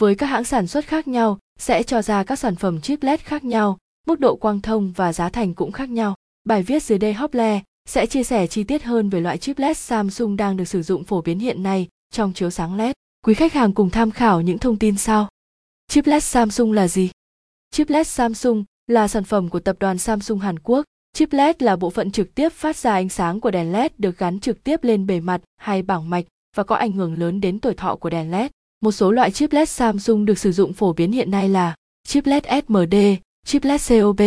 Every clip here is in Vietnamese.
với các hãng sản xuất khác nhau sẽ cho ra các sản phẩm chip LED khác nhau, mức độ quang thông và giá thành cũng khác nhau. Bài viết dưới đây Hople sẽ chia sẻ chi tiết hơn về loại chip LED Samsung đang được sử dụng phổ biến hiện nay trong chiếu sáng LED. Quý khách hàng cùng tham khảo những thông tin sau. Chip LED Samsung là gì? Chip LED Samsung là sản phẩm của tập đoàn Samsung Hàn Quốc. Chip LED là bộ phận trực tiếp phát ra ánh sáng của đèn LED được gắn trực tiếp lên bề mặt hay bảng mạch và có ảnh hưởng lớn đến tuổi thọ của đèn LED. Một số loại chip LED Samsung được sử dụng phổ biến hiện nay là chip LED SMD, chip LED COB.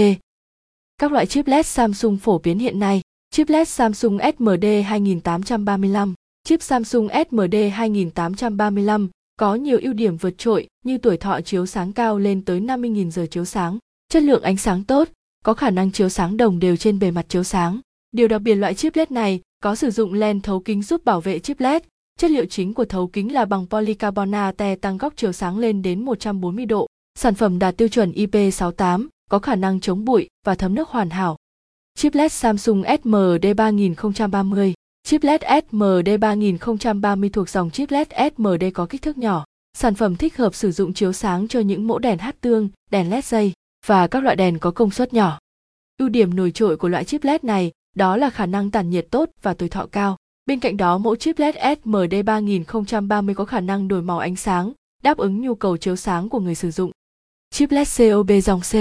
Các loại chip LED Samsung phổ biến hiện nay, chip LED Samsung SMD 2835, chip Samsung SMD 2835 có nhiều ưu điểm vượt trội như tuổi thọ chiếu sáng cao lên tới 50.000 giờ chiếu sáng, chất lượng ánh sáng tốt, có khả năng chiếu sáng đồng đều trên bề mặt chiếu sáng. Điều đặc biệt loại chip LED này có sử dụng len thấu kính giúp bảo vệ chip LED. Chất liệu chính của thấu kính là bằng polycarbonate tăng góc chiếu sáng lên đến 140 độ. Sản phẩm đạt tiêu chuẩn IP68, có khả năng chống bụi và thấm nước hoàn hảo. Chip LED Samsung SMD 3030 Chip LED SMD 3030 thuộc dòng chip LED SMD có kích thước nhỏ. Sản phẩm thích hợp sử dụng chiếu sáng cho những mẫu đèn hát tương, đèn LED dây và các loại đèn có công suất nhỏ. Ưu điểm nổi trội của loại chip LED này đó là khả năng tản nhiệt tốt và tuổi thọ cao. Bên cạnh đó, mẫu chip LED SMD 3030 có khả năng đổi màu ánh sáng, đáp ứng nhu cầu chiếu sáng của người sử dụng. Chip LED COB dòng C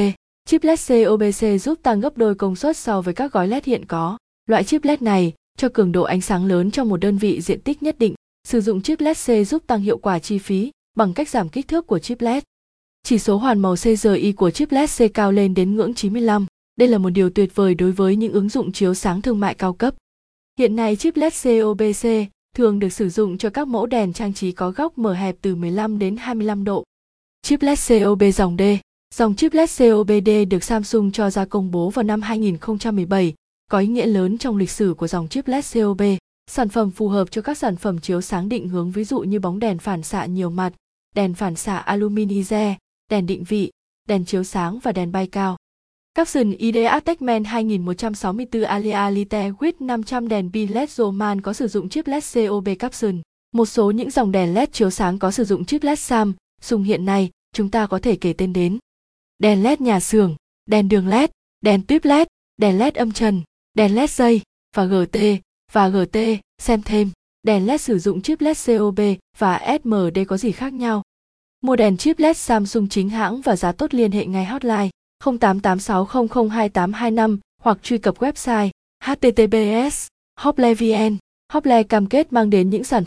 Chip LED COBC giúp tăng gấp đôi công suất so với các gói LED hiện có. Loại chip LED này cho cường độ ánh sáng lớn trong một đơn vị diện tích nhất định. Sử dụng chip LED C giúp tăng hiệu quả chi phí bằng cách giảm kích thước của chip LED. Chỉ số hoàn màu CGI của chip LED C cao lên đến ngưỡng 95. Đây là một điều tuyệt vời đối với những ứng dụng chiếu sáng thương mại cao cấp. Hiện nay chip LED COBC thường được sử dụng cho các mẫu đèn trang trí có góc mở hẹp từ 15 đến 25 độ. Chip LED COB dòng D Dòng chip LED COBD được Samsung cho ra công bố vào năm 2017, có ý nghĩa lớn trong lịch sử của dòng chip LED COB. Sản phẩm phù hợp cho các sản phẩm chiếu sáng định hướng ví dụ như bóng đèn phản xạ nhiều mặt, đèn phản xạ aluminize, đèn định vị, đèn chiếu sáng và đèn bay cao. Capson ID Attachment 2164 Alia Lite with 500 đèn pin LED Roman có sử dụng chip LED COB Capson. Một số những dòng đèn LED chiếu sáng có sử dụng chip LED SAM, dùng hiện nay, chúng ta có thể kể tên đến. Đèn LED nhà xưởng, đèn đường LED, đèn tuyếp LED, đèn LED âm trần, đèn LED dây và GT và GT, xem thêm. Đèn LED sử dụng chip LED COB và SMD có gì khác nhau? Mua đèn chip LED Samsung chính hãng và giá tốt liên hệ ngay hotline 0886002825 hoặc truy cập website https hople vn hople cam kết mang đến những sản